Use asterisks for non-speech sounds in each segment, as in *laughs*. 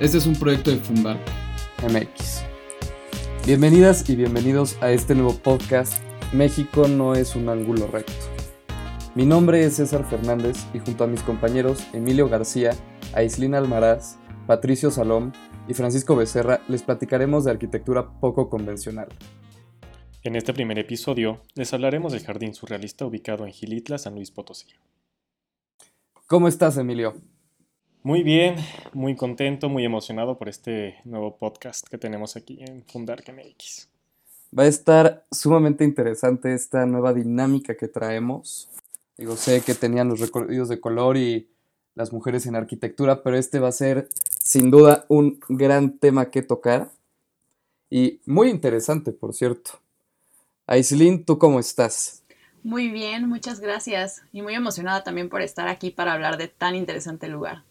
Este es un proyecto de Fundar MX. Bienvenidas y bienvenidos a este nuevo podcast México no es un ángulo recto. Mi nombre es César Fernández y junto a mis compañeros Emilio García, Aislina Almaraz, Patricio Salom y Francisco Becerra les platicaremos de arquitectura poco convencional. En este primer episodio les hablaremos del jardín surrealista ubicado en Gilitla, San Luis Potosí. ¿Cómo estás, Emilio? Muy bien, muy contento, muy emocionado por este nuevo podcast que tenemos aquí en Fundar MX. Va a estar sumamente interesante esta nueva dinámica que traemos. Digo, sé que tenían los recorridos de color y las mujeres en arquitectura, pero este va a ser sin duda un gran tema que tocar y muy interesante, por cierto. Aislin, ¿tú cómo estás? Muy bien, muchas gracias y muy emocionada también por estar aquí para hablar de tan interesante lugar.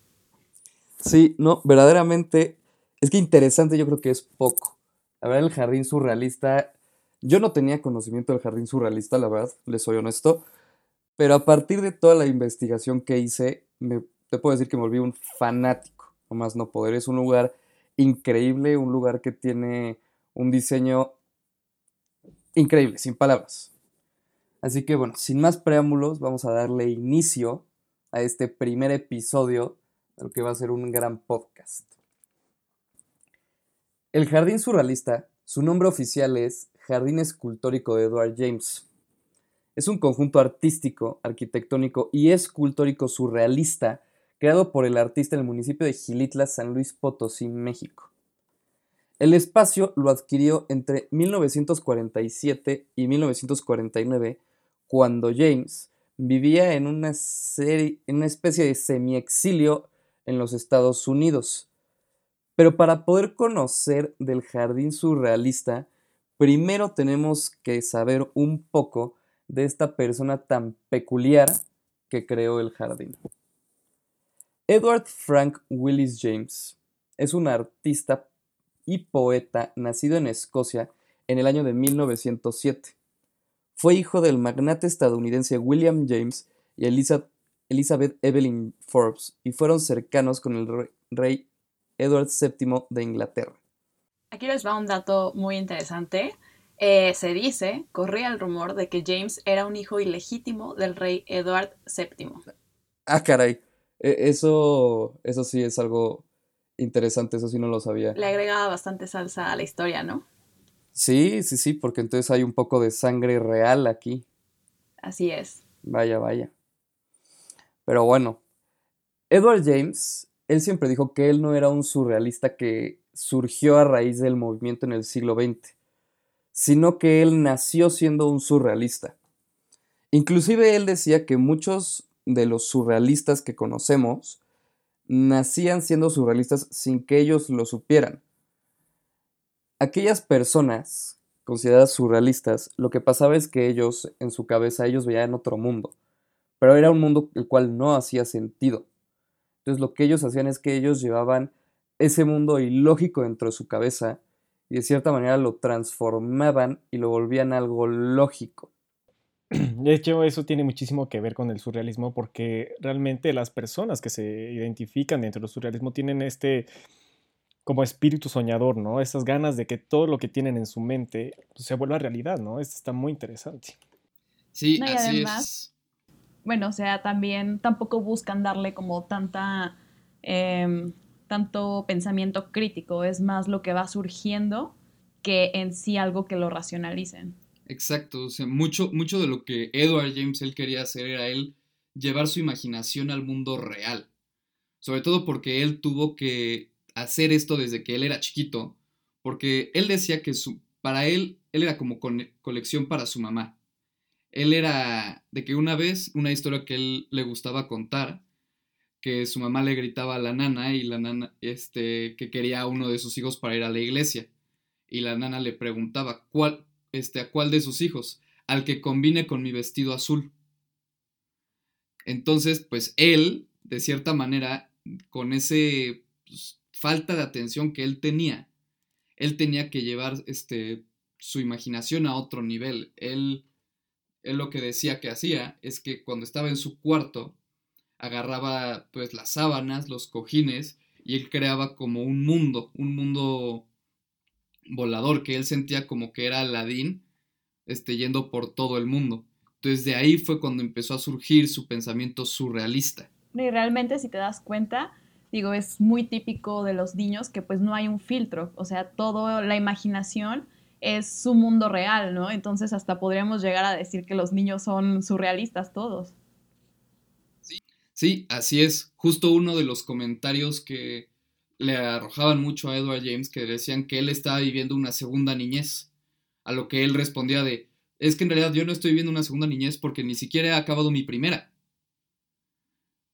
Sí, no, verdaderamente, es que interesante yo creo que es poco. La verdad, el jardín surrealista, yo no tenía conocimiento del jardín surrealista, la verdad, les soy honesto, pero a partir de toda la investigación que hice, me, te puedo decir que me volví un fanático, o más no poder. Es un lugar increíble, un lugar que tiene un diseño increíble, sin palabras. Así que bueno, sin más preámbulos, vamos a darle inicio a este primer episodio lo que va a ser un gran podcast. El Jardín Surrealista, su nombre oficial es Jardín Escultórico de Edward James. Es un conjunto artístico, arquitectónico y escultórico surrealista creado por el artista en el municipio de Gilitla, San Luis Potosí, México. El espacio lo adquirió entre 1947 y 1949, cuando James vivía en una, serie, en una especie de semi-exilio en los Estados Unidos. Pero para poder conocer del jardín surrealista, primero tenemos que saber un poco de esta persona tan peculiar que creó el jardín. Edward Frank Willis James es un artista y poeta nacido en Escocia en el año de 1907. Fue hijo del magnate estadounidense William James y Elizabeth Elizabeth Evelyn Forbes y fueron cercanos con el rey Edward VII de Inglaterra. Aquí les va un dato muy interesante. Eh, se dice, corría el rumor de que James era un hijo ilegítimo del rey Edward VII. Ah, caray. E, eso, eso sí es algo interesante, eso sí no lo sabía. Le agregaba bastante salsa a la historia, ¿no? Sí, sí, sí, porque entonces hay un poco de sangre real aquí. Así es. Vaya, vaya. Pero bueno, Edward James, él siempre dijo que él no era un surrealista que surgió a raíz del movimiento en el siglo XX, sino que él nació siendo un surrealista. Inclusive él decía que muchos de los surrealistas que conocemos nacían siendo surrealistas sin que ellos lo supieran. Aquellas personas consideradas surrealistas, lo que pasaba es que ellos, en su cabeza, ellos veían otro mundo pero era un mundo el cual no hacía sentido. Entonces lo que ellos hacían es que ellos llevaban ese mundo ilógico dentro de su cabeza y de cierta manera lo transformaban y lo volvían algo lógico. *clears throat* De hecho, eso tiene muchísimo que ver con el surrealismo porque realmente las personas que se identifican dentro del surrealismo tienen este como espíritu soñador, ¿no? Esas ganas de que todo lo que tienen en su mente pues, se vuelva realidad, ¿no? Esto está muy interesante. Sí, así es bueno, o sea, también tampoco buscan darle como tanta, em, tanto pensamiento crítico, es más lo que va surgiendo que en sí algo que lo racionalicen. Exacto, o sea, mucho, mucho de lo que Edward James él quería hacer era él llevar su imaginación al mundo real. Sobre todo porque él tuvo que hacer esto desde que él era chiquito, porque él decía que su, para él, él era como colección para su mamá él era de que una vez, una historia que él le gustaba contar, que su mamá le gritaba a la nana y la nana, este, que quería a uno de sus hijos para ir a la iglesia. Y la nana le preguntaba, ¿cuál, este, a cuál de sus hijos? Al que combine con mi vestido azul. Entonces, pues él, de cierta manera, con ese pues, falta de atención que él tenía, él tenía que llevar este, su imaginación a otro nivel. Él él lo que decía que hacía es que cuando estaba en su cuarto, agarraba pues las sábanas, los cojines y él creaba como un mundo, un mundo volador que él sentía como que era Aladdin este, yendo por todo el mundo. Entonces de ahí fue cuando empezó a surgir su pensamiento surrealista. Y realmente si te das cuenta, digo, es muy típico de los niños que pues no hay un filtro, o sea, toda la imaginación es su mundo real, ¿no? Entonces hasta podríamos llegar a decir que los niños son surrealistas todos. Sí, sí, así es. Justo uno de los comentarios que le arrojaban mucho a Edward James que decían que él estaba viviendo una segunda niñez, a lo que él respondía de, es que en realidad yo no estoy viviendo una segunda niñez porque ni siquiera he acabado mi primera.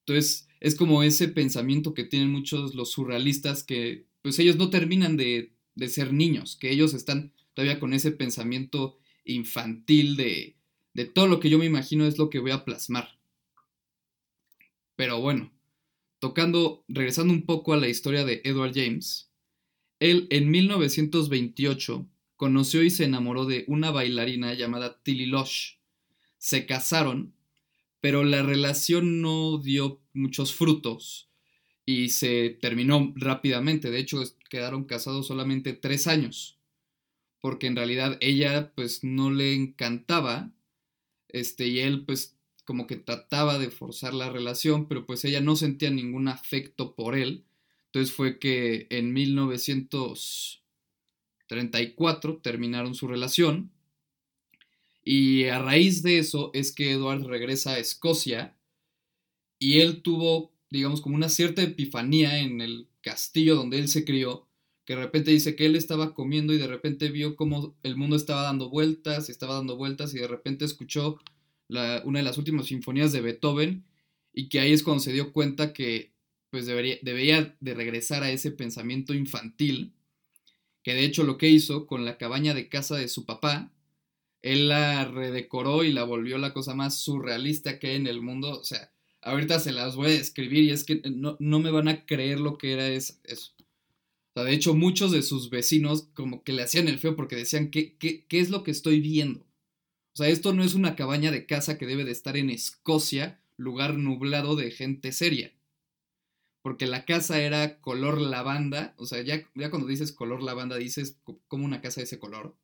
Entonces, es como ese pensamiento que tienen muchos los surrealistas que pues ellos no terminan de, de ser niños, que ellos están todavía con ese pensamiento infantil de, de todo lo que yo me imagino es lo que voy a plasmar. Pero bueno, tocando, regresando un poco a la historia de Edward James, él en 1928 conoció y se enamoró de una bailarina llamada Tilly Losh. Se casaron pero la relación no dio muchos frutos y se terminó rápidamente. De hecho, quedaron casados solamente tres años, porque en realidad ella pues no le encantaba, este, y él pues como que trataba de forzar la relación, pero pues ella no sentía ningún afecto por él. Entonces fue que en 1934 terminaron su relación y a raíz de eso es que Edward regresa a Escocia y él tuvo, digamos, como una cierta epifanía en el castillo donde él se crió, que de repente dice que él estaba comiendo y de repente vio como el mundo estaba dando vueltas, estaba dando vueltas y de repente escuchó una de las últimas sinfonías de Beethoven y que ahí es cuando se dio cuenta que pues debería, debería de regresar a ese pensamiento infantil, que de hecho lo que hizo con la cabaña de casa de su papá, él la redecoró y la volvió la cosa más surrealista que hay en el mundo. O sea, ahorita se las voy a describir y es que no, me van a creer lo que era eso. O sea, de hecho, muchos de sus vecinos como que le hacían el feo porque decían, ¿qué, qué, qué es lo que estoy viendo? O sea, esto no es una cabaña de casa que debe de estar en Escocia, lugar nublado de gente seria. Porque la casa era color lavanda, o sea, ya, ya cuando dices color lavanda dices como una casa de ese color.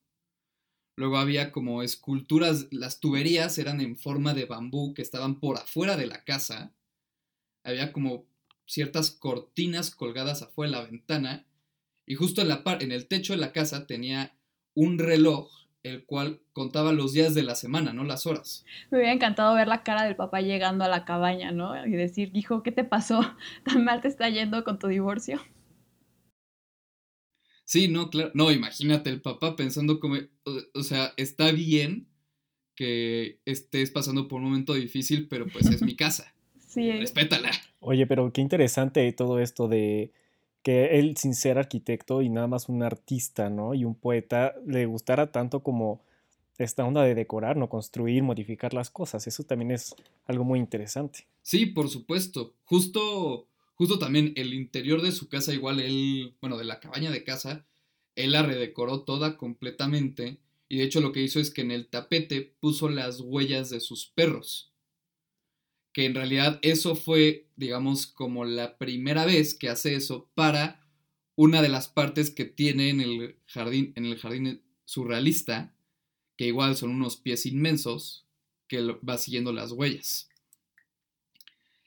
Luego había como esculturas, las tuberías eran en forma de bambú que estaban por afuera de la casa. Había como ciertas cortinas colgadas afuera de la ventana. Y justo en, la par en el techo de la casa tenía un reloj, el cual contaba los días de la semana, no las horas. Me hubiera encantado ver la cara del papá llegando a la cabaña, ¿no? Y decir, hijo, ¿qué te pasó? *laughs* ¿Tan mal te está yendo con tu divorcio? Sí, no, claro. No, imagínate el papá pensando como, o, sea, está bien que estés pasando por un momento difícil, pero pues es mi *laughs* casa. Sí. Respétala. Oye, pero qué interesante todo esto de que él, sin ser arquitecto y nada más un artista, ¿no? Y un poeta, le gustara tanto como esta onda de decorar, ¿no? Construir, modificar las cosas. Eso también es algo muy interesante. Sí, por supuesto. Justo Justo también el interior de su casa, igual él, bueno, de la cabaña de casa, él la redecoró toda completamente y de hecho lo que hizo es que en el tapete puso las huellas de sus perros. Que en realidad eso fue, digamos, como la primera vez que hace eso para una de las partes que tiene en el jardín, en el jardín surrealista, que igual son unos pies inmensos, que va siguiendo las huellas.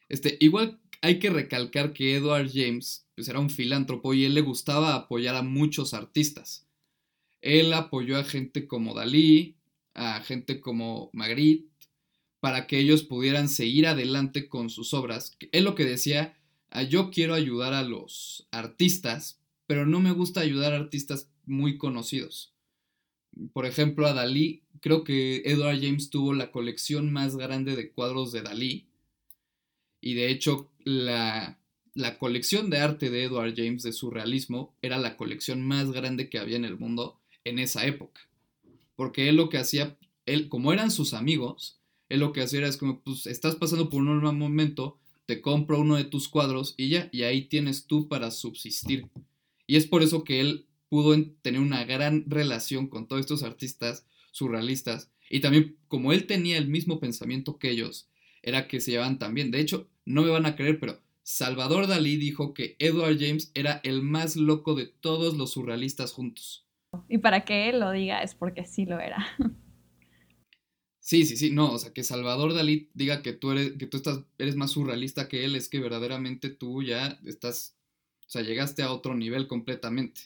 Este, igual hay que recalcar que Edward James pues, era un filántropo y él le gustaba apoyar a muchos artistas. Él apoyó a gente como Dalí, a gente como Magritte, para que ellos pudieran seguir adelante con sus obras. Él lo que decía, ah, yo quiero ayudar a los artistas, pero no me gusta ayudar a artistas muy conocidos. Por ejemplo, a Dalí, creo que Edward James tuvo la colección más grande de cuadros de Dalí y de hecho, la, colección de arte de Edward James de surrealismo era la colección más grande que había en el mundo en esa época. Porque él lo que hacía, él, como eran sus amigos, él lo que hacía era es como, pues estás pasando por un mal momento, te compro uno de tus cuadros y ya, y ahí tienes tú para subsistir. Y es por eso que él pudo tener una gran relación con todos estos artistas surrealistas. Y también como él tenía el mismo pensamiento que ellos, era que se llevaban tan bien. De hecho, no me van a creer, pero Salvador Dalí dijo que Edward James era el más loco de todos los surrealistas juntos. Y para que él lo diga es porque sí lo era. *laughs* Sí, sí, sí, no, o sea, que Salvador Dalí diga que tú eres, que tú estás, eres más surrealista que él, es que verdaderamente tú ya estás, o sea, llegaste a otro nivel completamente.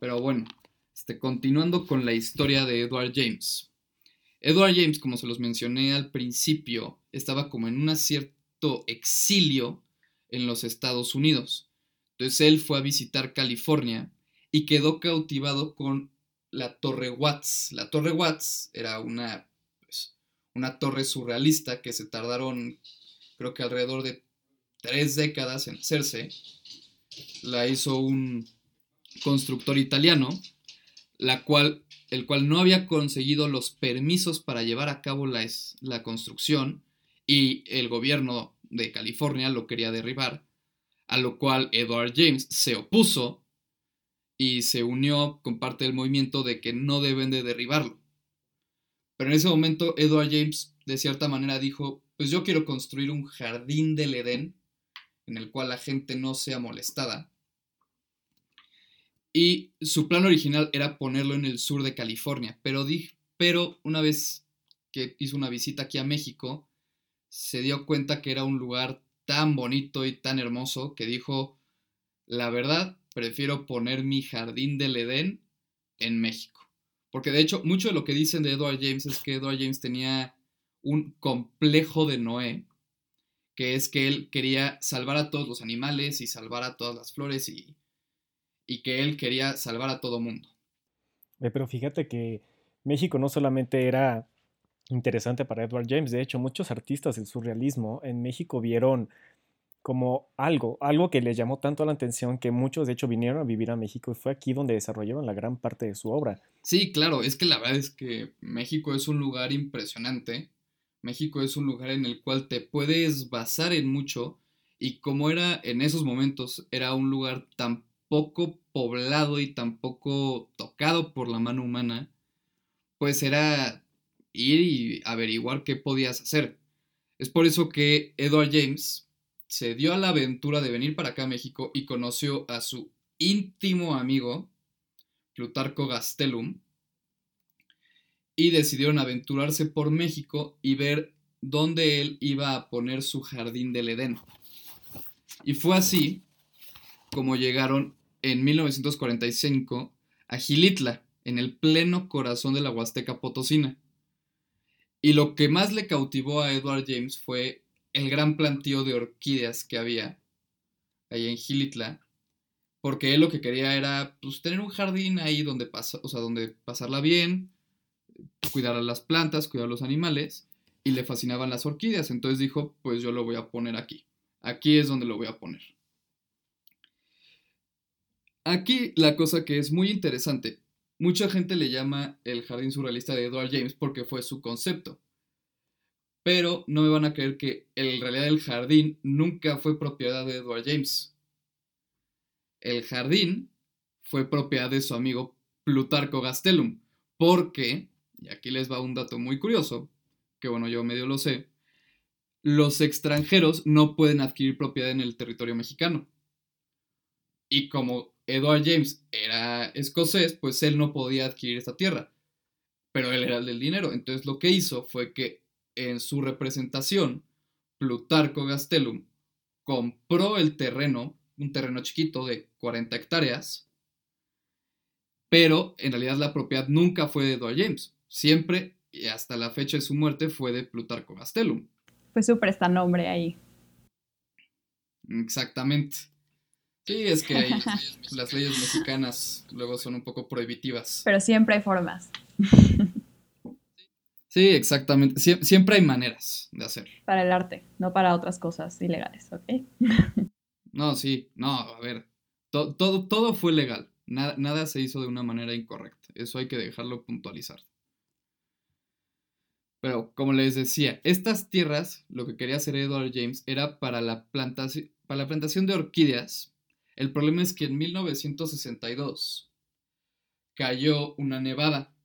Pero bueno, este, continuando con la historia de Edward James. Edward James, como se los mencioné al principio, estaba como en un cierto exilio en los Estados Unidos. Entonces él fue a visitar California y quedó cautivado con la Torre Watts. La Torre Watts era una, pues, una torre surrealista que se tardaron, creo que alrededor de tres décadas en hacerse. La hizo un constructor italiano, la cual, el cual no había conseguido los permisos para llevar a cabo la, la construcción y el gobierno de California lo quería derribar, a lo cual Edward James se opuso y se unió con parte del movimiento de que no deben de derribarlo. Pero en ese momento Edward James de cierta manera dijo, pues yo quiero construir un jardín del Edén en el cual la gente no sea molestada. Y su plan original era ponerlo en el sur de California, pero, pero una vez que hizo una visita aquí a México, se dio cuenta que era un lugar tan bonito y tan hermoso que dijo, la verdad, prefiero poner mi jardín del Edén en México. Porque de hecho, mucho de lo que dicen de Edward James es que Edward James tenía un complejo de Noé, que es que él quería salvar a todos los animales y salvar a todas las flores y, y que él quería salvar a todo mundo. Pero fíjate que México no solamente era interesante para Edward James, de hecho muchos artistas del surrealismo en México vieron como algo, algo que les llamó tanto la atención que muchos de hecho vinieron a vivir a México y fue aquí donde desarrollaron la gran parte de su obra. Sí, claro, es que la verdad es que México es un lugar impresionante. México es un lugar en el cual te puedes basar en mucho y como era en esos momentos, era un lugar tan poco poblado y tan poco tocado por la mano humana, pues era ir y averiguar qué podías hacer. Es por eso que Edward James se dio a la aventura de venir para acá a México y conoció a su íntimo amigo, Plutarco Gastelum, y decidieron aventurarse por México y ver dónde él iba a poner su jardín del Edén. Y fue así como llegaron en 1945 a Gilitla, en el pleno corazón de la Huasteca Potosina. Y lo que más le cautivó a Edward James fue el gran plantío de orquídeas que había ahí en Gilitla, porque él lo que quería era pues, tener un jardín ahí donde, pasa, o sea, donde pasarla bien, cuidar a las plantas, cuidar a los animales, y le fascinaban las orquídeas, entonces dijo, pues yo lo voy a poner aquí, aquí es donde lo voy a poner. Aquí la cosa que es muy interesante, mucha gente le llama el jardín surrealista de Edward James porque fue su concepto pero no me van a creer que en realidad el jardín nunca fue propiedad de Edward James. El jardín fue propiedad de su amigo Plutarco Gastelum, porque, y aquí les va un dato muy curioso, que bueno, yo medio lo sé, los extranjeros no pueden adquirir propiedad en el territorio mexicano. Y como Edward James era escocés, pues él no podía adquirir esta tierra, pero él era el del dinero. Entonces lo que hizo fue que en su representación, Plutarco Gastelum compró el terreno, un terreno chiquito de 40 hectáreas, pero en realidad la propiedad nunca fue de Edward James, siempre y hasta la fecha de su muerte fue de Plutarco Gastelum. Fue su prestanombre ahí. Exactamente. Sí, es que las leyes mexicanas luego son un poco prohibitivas. Pero siempre hay formas. *laughs* Sí, exactamente. siempre hay maneras de hacerlo. Para el arte, no para otras cosas ilegales, ¿ok? *laughs* no, sí, no, a ver. todo, todo fue legal. Nada, nada se hizo de una manera incorrecta. Eso hay que dejarlo puntualizar. Pero como les decía, estas tierras, lo que quería hacer Edward James era para la, plantación, para la plantación de orquídeas. El problema es que en 1962 cayó una nevada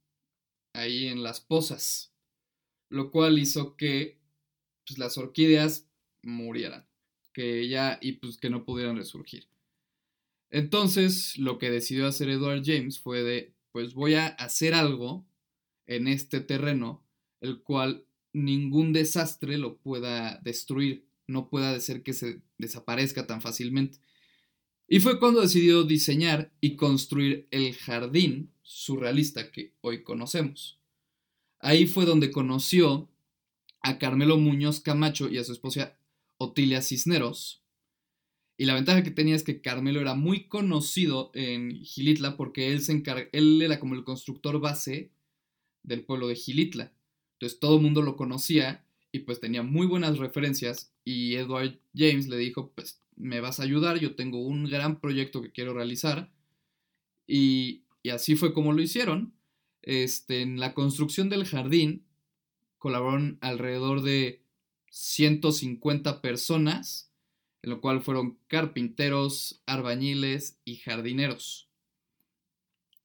ahí en las pozas lo cual hizo que pues, las orquídeas murieran, que ya y pues que no pudieran resurgir. Entonces, lo que decidió hacer Edward James fue de, pues voy a hacer algo en este terreno, el cual ningún desastre lo pueda destruir, no pueda ser que se desaparezca tan fácilmente. Y fue cuando decidió diseñar y construir el jardín surrealista que hoy conocemos. Ahí fue donde conoció a Carmelo Muñoz Camacho y a su esposa Otilia Cisneros, y la ventaja que tenía es que Carmelo era muy conocido en Gilitla porque él, se él era como el constructor base del pueblo de Gilitla. Entonces todo el mundo lo conocía y pues tenía muy buenas referencias y Edward James le dijo, pues me vas a ayudar, yo tengo un gran proyecto que quiero realizar. Y, así fue como lo hicieron. Este, en la construcción del jardín colaboraron alrededor de 150 personas en lo cual fueron carpinteros, arbañiles y jardineros.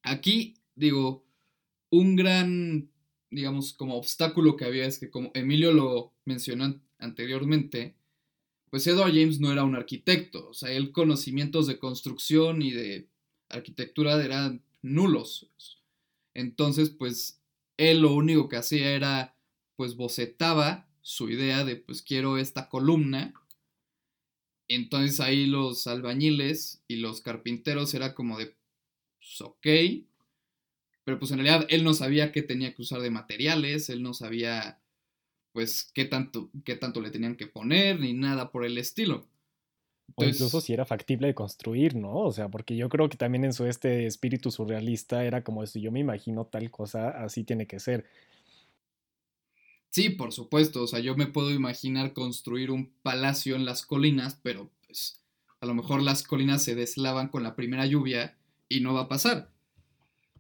Aquí, digo, un gran, digamos, como obstáculo que había es que, como Emilio lo mencionó anteriormente, pues Edward James no era un arquitecto, o sea, el conocimientos de construcción y de arquitectura eran nulos. Entonces, pues, él lo único que hacía era, pues, bocetaba su idea de, pues, quiero esta columna entonces ahí los albañiles y los carpinteros era como de, pues ok, pero pues en realidad él no sabía qué tenía que usar de materiales, él no sabía pues qué tanto, qué tanto le tenían que poner, ni nada por el estilo. O incluso si era factible de construir, ¿no? O sea, porque yo creo que también en su este espíritu surrealista era como eso, yo me imagino tal cosa, así tiene que ser. Sí, por supuesto, o sea, yo me puedo imaginar construir un palacio en las colinas, pero pues a lo mejor las colinas se deslavan con la primera lluvia y no va a pasar.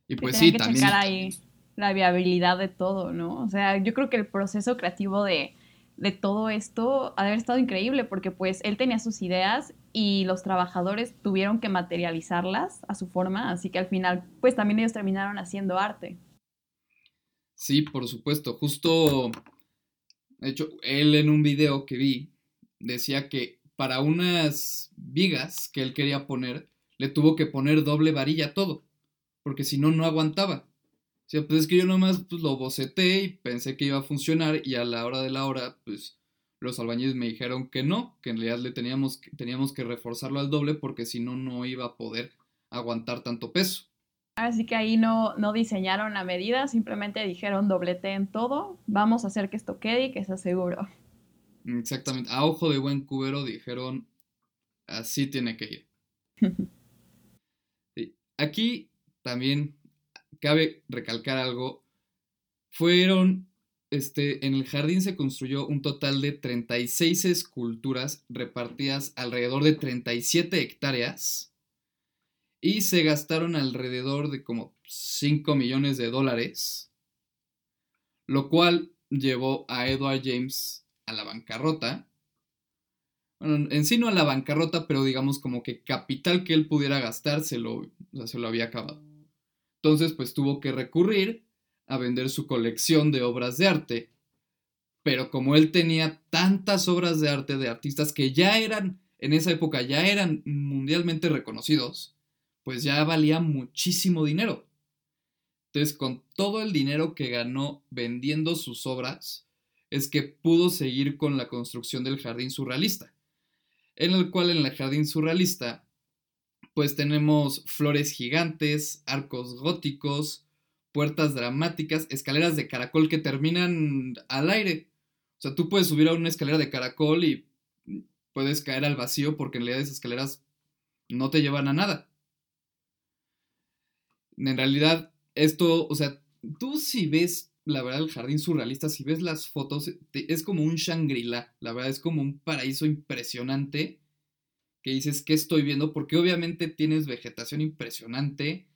Y pues sí, que también... ahí la viabilidad de todo, ¿no? O sea, yo creo que el proceso creativo de, de todo esto ha de haber estado increíble porque pues él tenía sus ideas y los trabajadores tuvieron que materializarlas a su forma, así que al final pues también ellos terminaron haciendo arte. Sí, por supuesto. Justo, de hecho, él en un video que vi decía que para unas vigas que él quería poner, le tuvo que poner doble varilla todo, porque si no, no aguantaba. O sea, pues es que yo nomás pues, lo boceté y pensé que iba a funcionar y a la hora de la hora, pues los albañiles me dijeron que no, que en realidad le teníamos, teníamos que reforzarlo al doble porque si no, no iba a poder aguantar tanto peso. Así que ahí no, no diseñaron a medida, simplemente dijeron doblete en todo, vamos a hacer que esto quede y que sea seguro. Exactamente, a ojo de buen cubero dijeron, así tiene que ir. *laughs* Aquí también cabe recalcar algo, fueron, este, en el jardín se construyó un total de 36 esculturas repartidas alrededor de 37 hectáreas y se gastaron alrededor de como 5 millones de dólares, lo cual llevó a Edward James a la bancarrota. Bueno, en sí no a la bancarrota, pero digamos como que capital que él pudiera gastar lo, se lo había acabado. Entonces, pues tuvo que recurrir a vender su colección de obras de arte. Pero como él tenía tantas obras de arte de artistas que ya eran, en esa época ya eran mundialmente reconocidos, pues ya valía muchísimo dinero. Entonces, con todo el dinero que ganó vendiendo sus obras, es que pudo seguir con la construcción del jardín surrealista, en el cual en el jardín surrealista, pues tenemos flores gigantes, arcos góticos, puertas dramáticas, escaleras de caracol que terminan al aire. O sea, tú puedes subir a una escalera de caracol y puedes caer al vacío porque en realidad esas escaleras no te llevan a nada en realidad, esto, o sea, tú si ves, la verdad, el jardín surrealista, si ves las fotos, es como un Shangri-La, la verdad, es como un paraíso impresionante que dices, ¿qué estoy viendo? Porque obviamente tienes vegetación impresionante,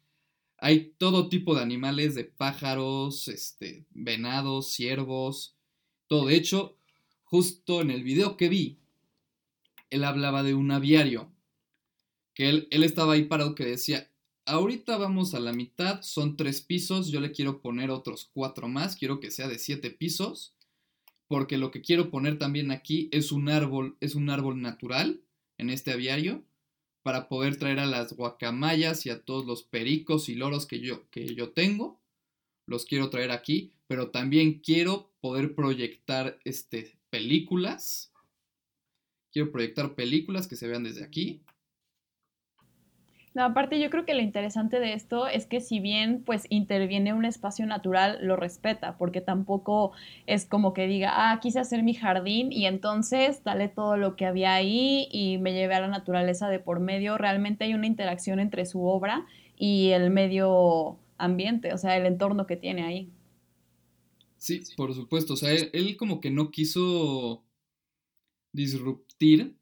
hay todo tipo de animales, de pájaros, este, venados, ciervos, todo. De hecho, justo en el video que vi, él hablaba de un aviario, que él, él estaba ahí parado que decía, ahorita vamos a la mitad, son tres pisos, yo le quiero poner otros cuatro más, quiero que sea de siete pisos, porque lo que quiero poner también aquí es un árbol, es un árbol natural en este aviario para poder traer a las guacamayas y a todos los pericos y loros que yo, que yo tengo. Los quiero traer aquí, pero también quiero poder proyectar este, películas. Quiero proyectar películas que se vean desde aquí. No, aparte yo creo que lo interesante de esto es que si bien pues interviene un espacio natural, lo respeta, porque tampoco es como que diga, ah, quise hacer mi jardín y entonces dale todo lo que había ahí y me llevé a la naturaleza de por medio. Realmente hay una interacción entre su obra y el medio ambiente, o sea, el entorno que tiene ahí. Sí, por supuesto, o sea, él, como que no quiso disruptir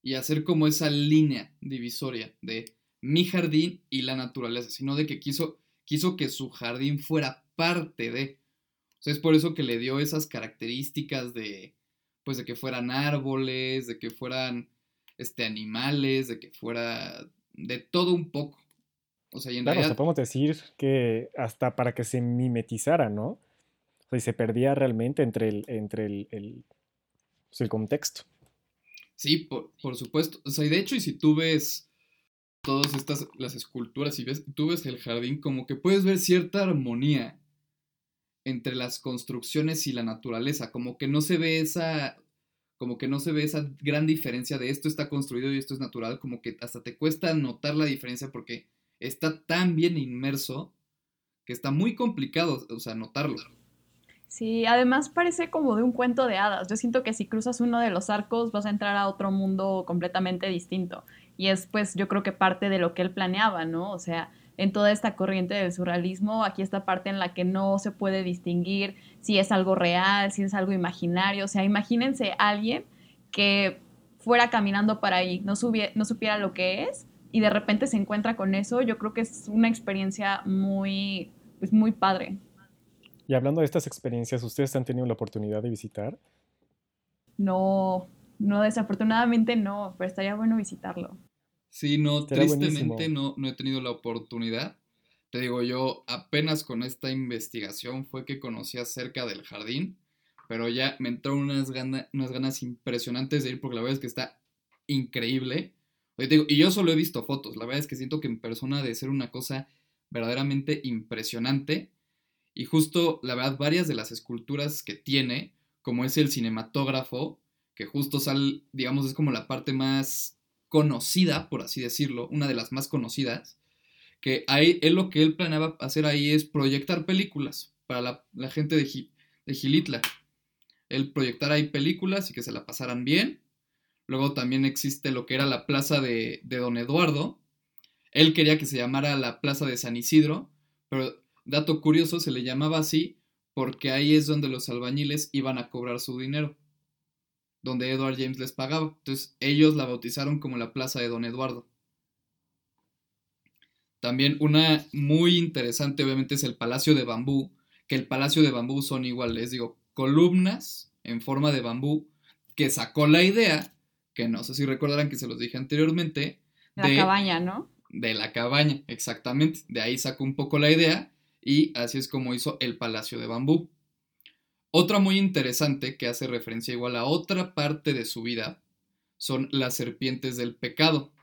y hacer como esa línea divisoria de mi jardín y la naturaleza, sino de que quiso, quiso que su jardín fuera parte de. O sea, es por eso que le dio esas características de, pues, de que fueran árboles, de que fueran, este, animales, de que fuera de todo un poco. O sea, y en claro, realidad... o sea, podemos decir que hasta para que se mimetizara, ¿no? O sea, y se perdía realmente entre el, entre el, el, pues, el contexto. Sí, por, por, supuesto. O sea, y de hecho, y si tú ves todas estas, las esculturas y ves, tú ves el jardín, como que puedes ver cierta armonía entre las construcciones y la naturaleza, como que no se ve esa, como que no se ve esa gran diferencia de esto está construido y esto es natural, como que hasta te cuesta notar la diferencia porque está tan bien inmerso que está muy complicado, o sea, notarlo. Sí, además parece como de un cuento de hadas. Yo siento que si cruzas uno de los arcos vas a entrar a otro mundo completamente distinto. Y es pues yo creo que parte de lo que él planeaba, ¿no? O sea, en toda esta corriente del surrealismo, aquí esta parte en la que no se puede distinguir si es algo real, si es algo imaginario. O sea, imagínense a alguien que fuera caminando para ahí, no, no supiera lo que es y de repente se encuentra con eso. Yo creo que es una experiencia muy, pues muy padre. Y hablando de estas experiencias, ¿ustedes han tenido la oportunidad de visitar? No, no, desafortunadamente no, pero estaría bueno visitarlo. Sí, no, tristemente no, no he tenido la oportunidad. Te digo, yo apenas con esta investigación fue que conocí acerca del jardín, pero ya me entraron unas, ganas, unas ganas impresionantes de ir porque la verdad es que está increíble. Te digo, y yo solo he visto fotos, la verdad es que siento que en persona debe ser una cosa verdaderamente impresionante. Y justo, la verdad, varias de las esculturas que tiene, como es el cinematógrafo, que justo sale, digamos, es como la parte más conocida, por así decirlo, una de las más conocidas, que ahí, él lo que él planeaba hacer ahí es proyectar películas para la, la gente de, de Gilitla. Él proyectar ahí películas y que se la pasaran bien. Luego también existe lo que era la plaza de, de Don Eduardo. Él quería que se llamara la plaza de San Isidro, pero dato curioso, se le llamaba así porque ahí es donde los albañiles iban a cobrar su dinero donde Edward James les pagaba. Entonces ellos la bautizaron como la Plaza de Don Eduardo. También una muy interesante obviamente es el Palacio de Bambú, que el Palacio de Bambú son igual, les digo, columnas en forma de bambú, que sacó la idea, que no sé si recordarán que se los dije anteriormente. De la cabaña, ¿no? De la cabaña, exactamente. De ahí sacó un poco la idea y así es como hizo el Palacio de Bambú. Otra muy interesante que hace referencia igual a otra parte de su vida son las serpientes del pecado.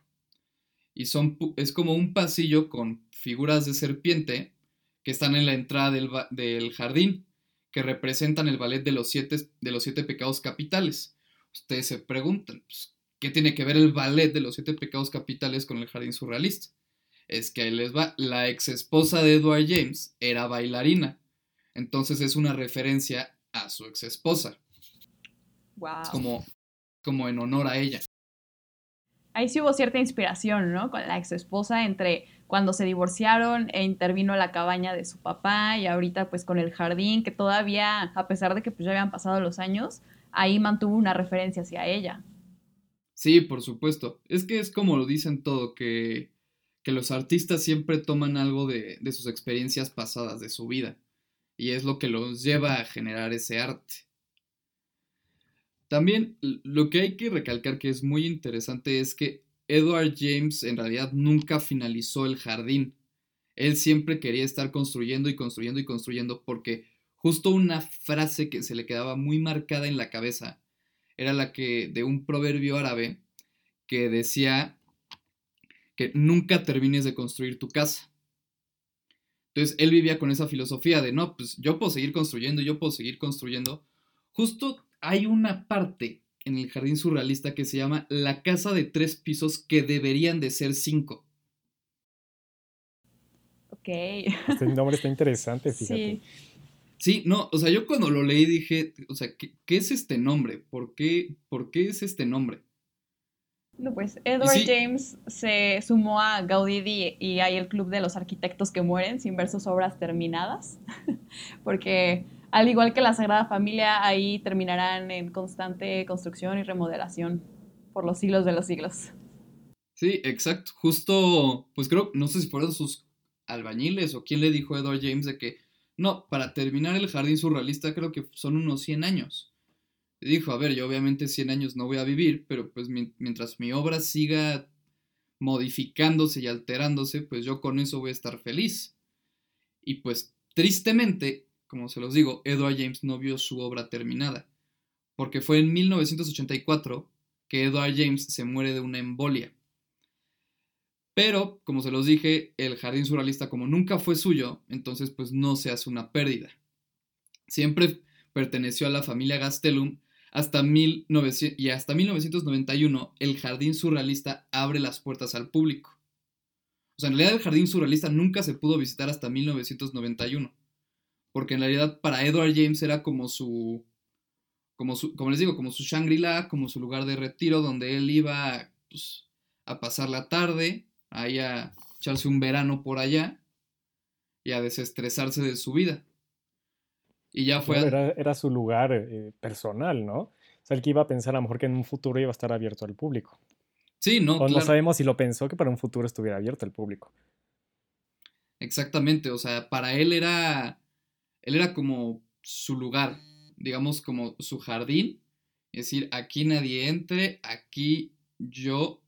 Y son, es como un pasillo con figuras de serpiente que están en la entrada del, jardín, que representan el ballet de los, siete, de los siete pecados capitales. Ustedes se preguntan, pues, ¿qué tiene que ver el ballet de los siete pecados capitales con el jardín surrealista? Es que ahí les va, la ex esposa de Edward James era bailarina. Entonces es una referencia a su ex esposa. Wow. Como, como en honor a ella. Ahí sí hubo cierta inspiración, ¿no? Con la ex esposa entre cuando se divorciaron e intervino la cabaña de su papá y ahorita pues con el jardín, que todavía, a pesar de que pues ya habían pasado los años, ahí mantuvo una referencia hacia ella. Sí, por supuesto. Es que es como lo dicen todo, que, que los artistas siempre toman algo de, de sus experiencias pasadas, de su vida y es lo que los lleva a generar ese arte. También lo que hay que recalcar que es muy interesante es que Edward James en realidad nunca finalizó el jardín. Él siempre quería estar construyendo y construyendo y construyendo porque justo una frase que se le quedaba muy marcada en la cabeza era la que de un proverbio árabe que decía que nunca termines de construir tu casa. Entonces él vivía con esa filosofía de, no, pues yo puedo seguir construyendo, yo puedo seguir construyendo. Justo hay una parte en el jardín surrealista que se llama la casa de tres pisos que deberían de ser cinco. Ok. Este nombre está interesante, *laughs* fíjate. Sí. Sí, no, o sea, yo cuando lo leí dije, o sea, ¿qué, qué es este nombre? ¿Por qué, ¿Por qué es este nombre? No, pues Edward sí. James se sumó a Gaudí y hay el club de los arquitectos que mueren sin ver sus obras terminadas, *laughs* porque al igual que la Sagrada Familia, ahí terminarán en constante construcción y remodelación por los siglos de los siglos. Sí, exacto. Justo, pues creo, no sé si fueron sus albañiles o quién le dijo a Edward James de que, no, para terminar el jardín surrealista creo que son unos 100 años. Dijo, a ver, yo obviamente 100 años no voy a vivir, pero pues mi- mientras mi obra siga modificándose y alterándose, pues yo con eso voy a estar feliz. Y pues tristemente, como se los digo, Edward James no vio su obra terminada, porque fue en 1984 que Edward James se muere de una embolia. Pero, como se los dije, el jardín surrealista como nunca fue suyo, entonces pues no se hace una pérdida. Siempre perteneció a la familia Gastelum hasta 1900 y hasta 1991 el jardín surrealista abre las puertas al público. O sea, en realidad el jardín surrealista nunca se pudo visitar hasta 1991, porque en realidad para Edward James era como su como su, como les digo, como su Shangri-La, como su lugar de retiro donde él iba pues, a pasar la tarde, ahí a echarse un verano por allá y a desestresarse de su vida. Y ya fue... Era, era su lugar eh, personal, ¿no? O sea, el que iba a pensar a lo mejor que en un futuro iba a estar abierto al público. Sí, no, o no claro, sabemos si lo pensó que para un futuro estuviera abierto al público. exactamente. O sea, para él era... Él era como su lugar, digamos como su jardín. Es decir, aquí nadie entre, aquí yo,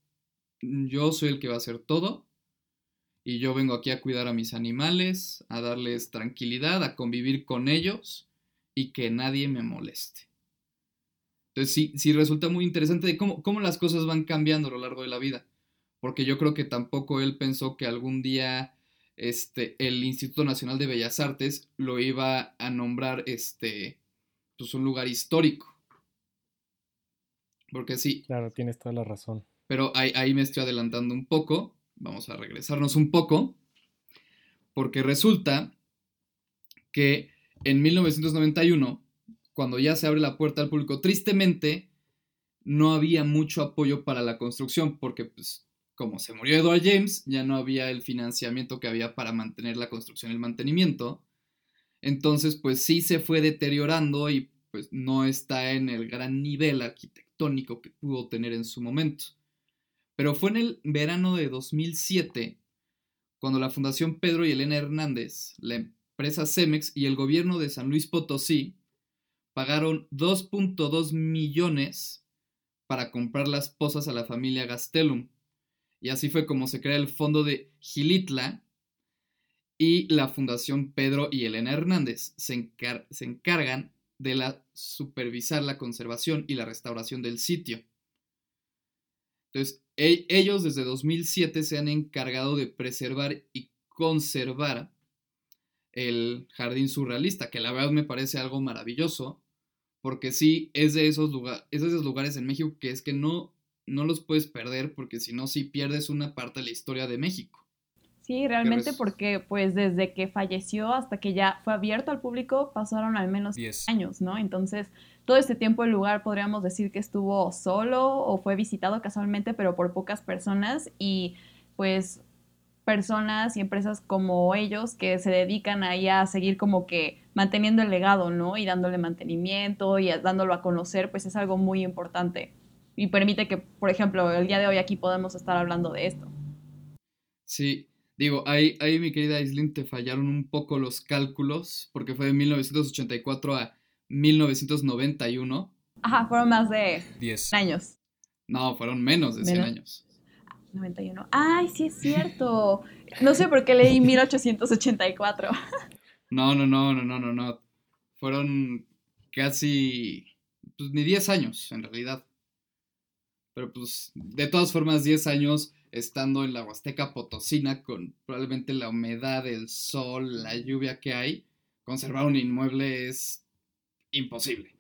yo soy el que va a hacer todo. Y yo vengo aquí a cuidar a mis animales, a darles tranquilidad, a convivir con ellos y que nadie me moleste. Entonces sí, sí resulta muy interesante de cómo, cómo las cosas van cambiando a lo largo de la vida. Porque yo creo que tampoco él pensó que algún día este, el Instituto Nacional de Bellas Artes lo iba a nombrar este, pues un lugar histórico. Porque sí, Claro, tienes toda la razón. pero ahí, ahí me estoy adelantando un poco. Vamos a regresarnos un poco. Porque resulta que en 1991, cuando ya se abre la puerta al público, tristemente no había mucho apoyo para la construcción, porque pues como se murió Edward James, ya no había el financiamiento que había para mantener la construcción y el mantenimiento. Entonces, pues sí se fue deteriorando y pues no está en el gran nivel arquitectónico que pudo tener en su momento. Pero fue en el verano de 2007 cuando la Fundación Pedro y Elena Hernández, la empresa Cemex y el gobierno de San Luis Potosí pagaron 2.2 millones para comprar las pozas a la familia Gastelum. Y así fue como se crea el fondo de Gilitla y la Fundación Pedro y Elena Hernández se, encar se encargan de supervisar la conservación y la restauración del sitio. Entonces, e ellos desde 2007 se han encargado de preservar y conservar el jardín surrealista, que la verdad me parece algo maravilloso, porque sí es de esos, lugar, es de esos lugares en México que es que no, no los puedes perder, porque si no, sí pierdes una parte de la historia de México. Sí, realmente porque pues desde que falleció hasta que ya fue abierto al público pasaron al menos 10 años, ¿no? Entonces, todo este tiempo el lugar podríamos decir que estuvo solo o fue visitado casualmente, pero por pocas personas y pues personas y empresas como ellos que se dedican ahí a seguir como que manteniendo el legado, ¿no? Y dándole mantenimiento y dándolo a conocer, pues es algo muy importante y permite que, por ejemplo, el día de hoy aquí podemos estar hablando de esto. Sí, Digo, ahí, ahí mi querida Aislinn te fallaron un poco los cálculos, porque fue de 1984 a 1991. Ajá, fueron más de 10 años. No, fueron menos de ¿Menos? 100 años. 91. Ay, sí es cierto. No sé por qué leí 1884. No, no, no, no, no, no, no. fueron casi, pues ni 10 años en realidad. Pero pues de todas formas 10 años estando en la Huasteca Potosina con probablemente la humedad, el sol, la lluvia que hay, conservar un inmueble es imposible.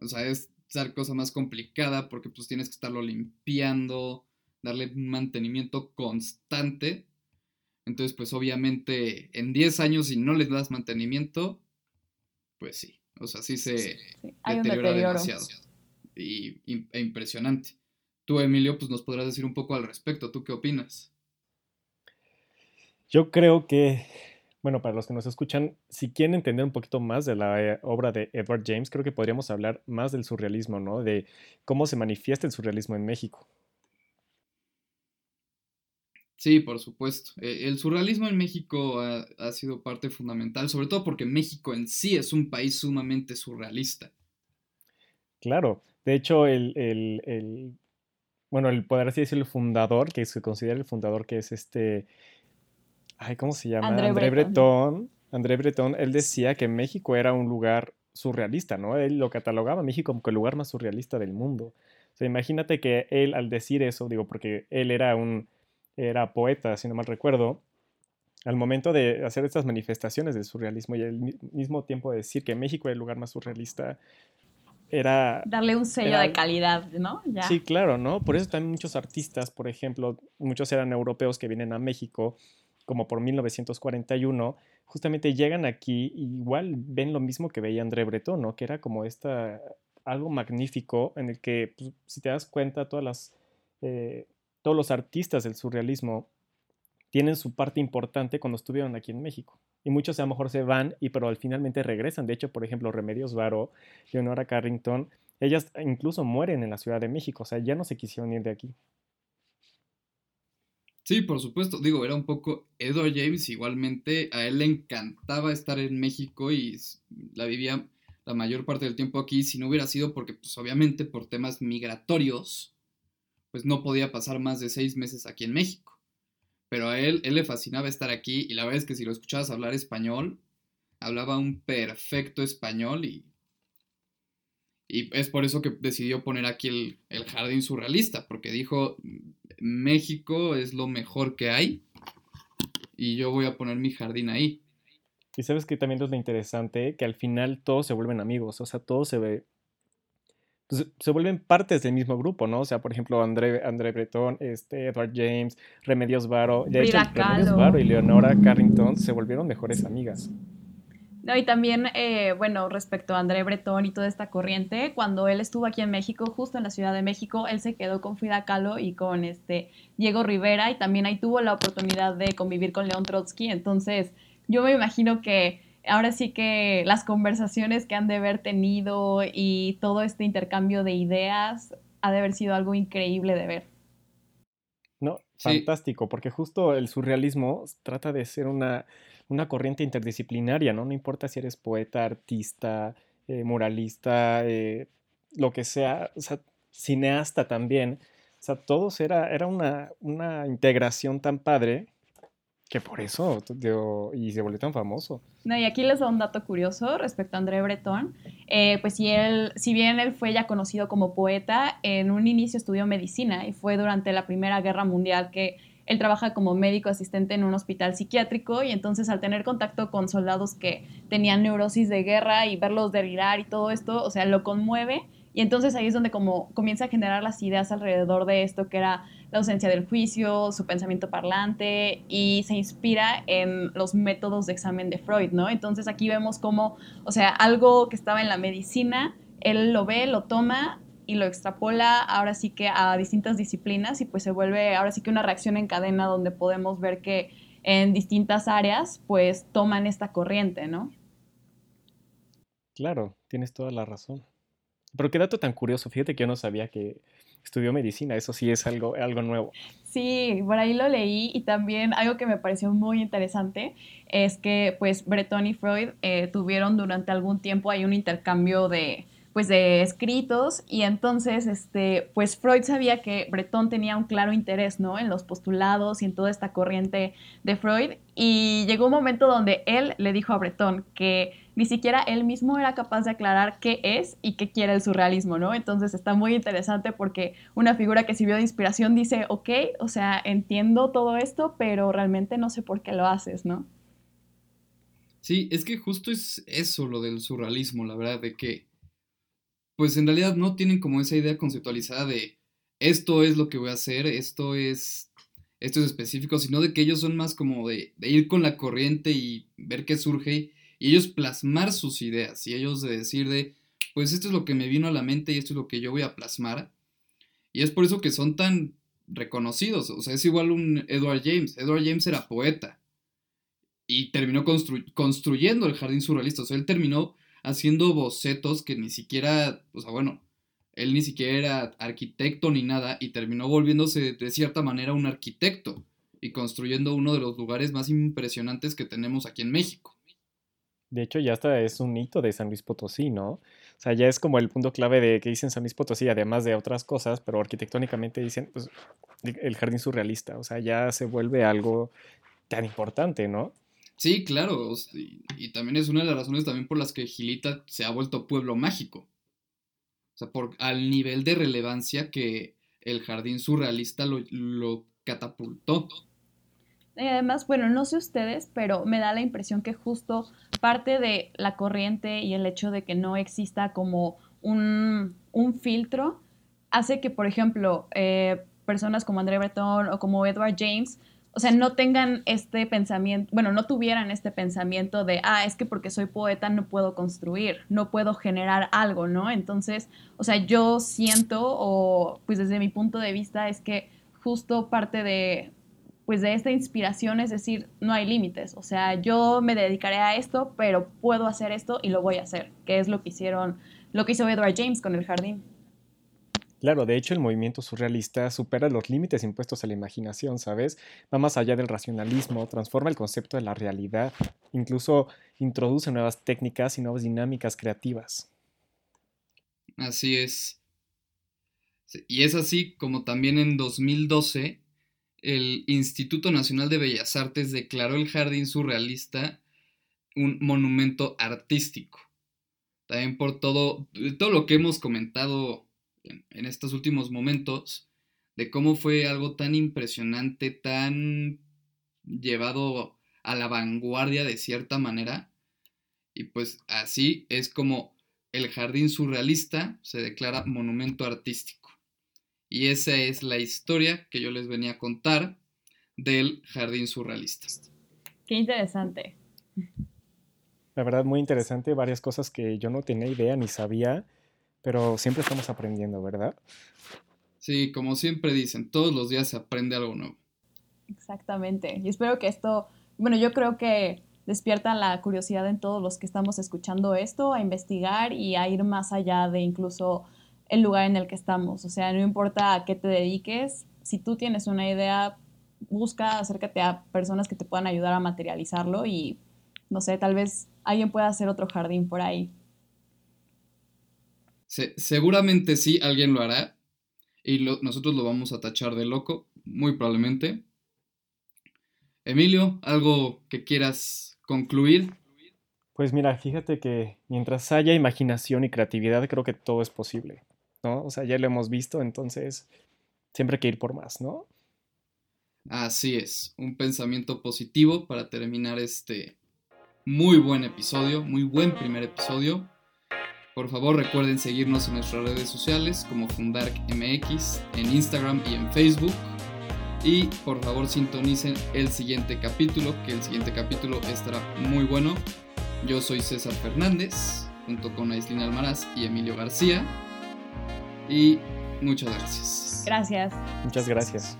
O sea, es la cosa más complicada porque pues tienes que estarlo limpiando, darle un mantenimiento constante. Entonces, pues obviamente en 10 años si no le das mantenimiento, pues sí, o sea, sí se deteriora demasiado. Y, e impresionante. Tú, Emilio, pues nos podrás decir un poco al respecto. ¿Tú qué opinas? Yo creo que, bueno, para los que nos escuchan, si quieren entender un poquito más de la eh, obra de Edward James, creo que podríamos hablar más del surrealismo, ¿no? De cómo se manifiesta el surrealismo en México. Sí, por supuesto. E, el surrealismo en México ha, sido parte fundamental, sobre todo porque México en sí es un país sumamente surrealista. Claro, de hecho, el, bueno, el poder así decirlo, el fundador, que se considera el fundador, que es este, ay, ¿cómo se llama? André, André Breton. André Breton, él decía que México era un lugar surrealista, ¿no? Él lo catalogaba México como el lugar más surrealista del mundo. O sea, imagínate que él al decir eso, digo, porque él era un era poeta, si no mal recuerdo, al momento de hacer estas manifestaciones del surrealismo y al mismo tiempo decir que México era el lugar más surrealista, era... Darle un sello de calidad, ¿no? Sí, claro, ¿no? Por eso también muchos artistas, por ejemplo, muchos eran europeos que vienen a México, como por 1941, justamente llegan aquí y igual ven lo mismo que veía André Breton, ¿no? Que era como esta, algo magnífico en el que, pues, si te das cuenta, todas las... Eh, todos los artistas del surrealismo tienen su parte importante cuando estuvieron aquí en México. Y muchos a lo mejor se van, y pero al finalmente regresan. De hecho, por ejemplo, Remedios Varo, Leonora Carrington, ellas incluso mueren en la Ciudad de México, o sea, ya no se quisieron ir de aquí. Sí, por supuesto. Digo, era un poco Edward James, igualmente a él le encantaba estar en México y la vivía la mayor parte del tiempo aquí, si no hubiera sido porque, pues obviamente, por temas migratorios, pues no podía pasar más de seis meses aquí en México. Pero a él, él le fascinaba estar aquí y la verdad es que si lo escuchabas hablar español, hablaba un perfecto español y, y es por eso que decidió poner aquí el, el jardín surrealista, porque dijo, México es lo mejor que hay y yo voy a poner mi jardín ahí. Y sabes que también es lo interesante, que al final todos se vuelven amigos, o sea, todos se, ve, pues, se vuelven partes del mismo grupo, ¿no? O sea, por ejemplo, André, André Breton, este, Edward James, Remedios Varo, de hecho, Remedios Varo y Leonora Carrington se volvieron mejores amigas. No, y también, eh, bueno, respecto a André Breton y toda esta corriente, cuando él estuvo aquí en México, justo en la Ciudad de México, él se quedó con Frida Kahlo y con este Diego Rivera y también ahí tuvo la oportunidad de convivir con León Trotsky. Entonces, yo me imagino que ahora sí que las conversaciones que han de haber tenido y todo este intercambio de ideas ha de haber sido algo increíble de ver. No, fantástico, porque justo el surrealismo trata de ser una, corriente interdisciplinaria, ¿no? No importa si eres poeta, artista, eh, muralista, eh, lo que sea, o sea, cineasta también. O sea, todos era, era una, una integración tan padre que por eso, y se volvió tan famoso. No, y aquí les doy un dato curioso respecto a André Breton. Eh, pues si, él, si bien él fue ya conocido como poeta, en un inicio estudió medicina y fue durante la Primera Guerra Mundial que él trabaja como médico asistente en un hospital psiquiátrico y entonces al tener contacto con soldados que tenían neurosis de guerra y verlos delirar y todo esto, o sea, lo conmueve y entonces ahí es donde como comienza a generar las ideas alrededor de esto, que era la ausencia del juicio, su pensamiento parlante, y se inspira en los métodos de examen de Freud, ¿no? Entonces aquí vemos como, o sea, algo que estaba en la medicina, él lo ve, lo toma y lo extrapola ahora sí que a distintas disciplinas y pues se vuelve ahora sí que una reacción en cadena donde podemos ver que en distintas áreas pues toman esta corriente, ¿no? Claro, tienes toda la razón. Pero qué dato tan curioso, fíjate que yo no sabía que estudió medicina, eso sí es algo, algo nuevo. Sí, por ahí lo leí y también algo que me pareció muy interesante es que pues Breton y Freud eh, tuvieron durante algún tiempo ahí un intercambio de, pues de escritos y entonces este pues Freud sabía que Breton tenía un claro interés no en los postulados y en toda esta corriente de Freud y llegó un momento donde él le dijo a Breton que ni siquiera él mismo era capaz de aclarar qué es y qué quiere el surrealismo, ¿no? Entonces está muy interesante porque una figura que sirvió de inspiración dice, ok, o sea, entiendo todo esto, pero realmente no sé por qué lo haces, ¿no? Sí, es que justo es eso lo del surrealismo, la verdad, de que, pues en realidad no tienen como esa idea conceptualizada de esto es lo que voy a hacer, esto es, esto es específico, sino de que ellos son más como de, ir con la corriente y ver qué surge y ellos plasmar sus ideas y ellos de decir de, pues esto es lo que me vino a la mente y esto es lo que yo voy a plasmar. Y es por eso que son tan reconocidos, o sea, es igual un Edward James, Edward James era poeta y terminó construyendo el jardín surrealista. O sea, él terminó haciendo bocetos que ni siquiera, o sea, bueno, él ni siquiera era arquitecto ni nada y terminó volviéndose de cierta manera un arquitecto y construyendo uno de los lugares más impresionantes que tenemos aquí en México. De hecho, ya hasta es un hito de San Luis Potosí, ¿no? O sea, ya es como el punto clave de que dicen San Luis Potosí, además de otras cosas, pero arquitectónicamente dicen pues, el jardín surrealista. O sea, ya se vuelve algo tan importante, ¿no? Sí, claro, y, también es una de las razones también por las que Gilita se ha vuelto pueblo mágico. O sea, por, al nivel de relevancia que el jardín surrealista lo, catapultó. Y además, bueno, no sé ustedes, pero me da la impresión que justo parte de la corriente y el hecho de que no exista como un, un filtro hace que, por ejemplo, eh, personas como André Breton o como Edward James o sea, no tengan este pensamiento, bueno, no tuvieran este pensamiento de, ah, es que porque soy poeta no puedo construir, no puedo generar algo, ¿no? Entonces, o sea, yo siento, o pues desde mi punto de vista, es que justo parte de, pues de esta inspiración es decir, no hay límites, o sea, yo me dedicaré a esto, pero puedo hacer esto y lo voy a hacer, que es lo que hicieron, lo que hizo Edward James con el jardín. Claro, de hecho el movimiento surrealista supera los límites impuestos a la imaginación, ¿sabes? Va más allá del racionalismo, transforma el concepto de la realidad, incluso introduce nuevas técnicas y nuevas dinámicas creativas. Así es. Y es así como también en 2012 el Instituto Nacional de Bellas Artes declaró el Jardín Surrealista un monumento artístico. También por todo, todo lo que hemos comentado en, estos últimos momentos de cómo fue algo tan impresionante, tan llevado a la vanguardia de cierta manera. Y pues así es como el jardín surrealista se declara monumento artístico. Y esa es la historia que yo les venía a contar del jardín surrealista. Qué interesante. La verdad, muy interesante. Varias cosas que yo no tenía idea ni sabía pero siempre estamos aprendiendo, ¿verdad? Sí, como siempre dicen, todos los días se aprende algo nuevo. Exactamente. Y espero que esto, bueno, yo creo que despierta la curiosidad en todos los que estamos escuchando esto, a investigar y a ir más allá de incluso el lugar en el que estamos. O sea, no importa a qué te dediques, si tú tienes una idea, busca, acércate a personas que te puedan ayudar a materializarlo y, no sé, tal vez alguien pueda hacer otro jardín por ahí seguramente sí, alguien lo hará. Y nosotros lo vamos a tachar de loco, muy probablemente. Emilio, ¿algo que quieras concluir? Pues mira, fíjate que mientras haya imaginación y creatividad, creo que todo es posible, ¿no? O sea, ya lo hemos visto, entonces siempre hay que ir por más, ¿no? Así es, un pensamiento positivo para terminar este muy buen episodio, muy buen primer episodio. Por favor recuerden seguirnos en nuestras redes sociales como FundarkMX en Instagram y en Facebook. Y por favor sintonicen el siguiente capítulo, que el siguiente capítulo estará muy bueno. Yo soy César Fernández, junto con Aislina Almaraz y Emilio García. Y muchas gracias. Gracias. Muchas gracias.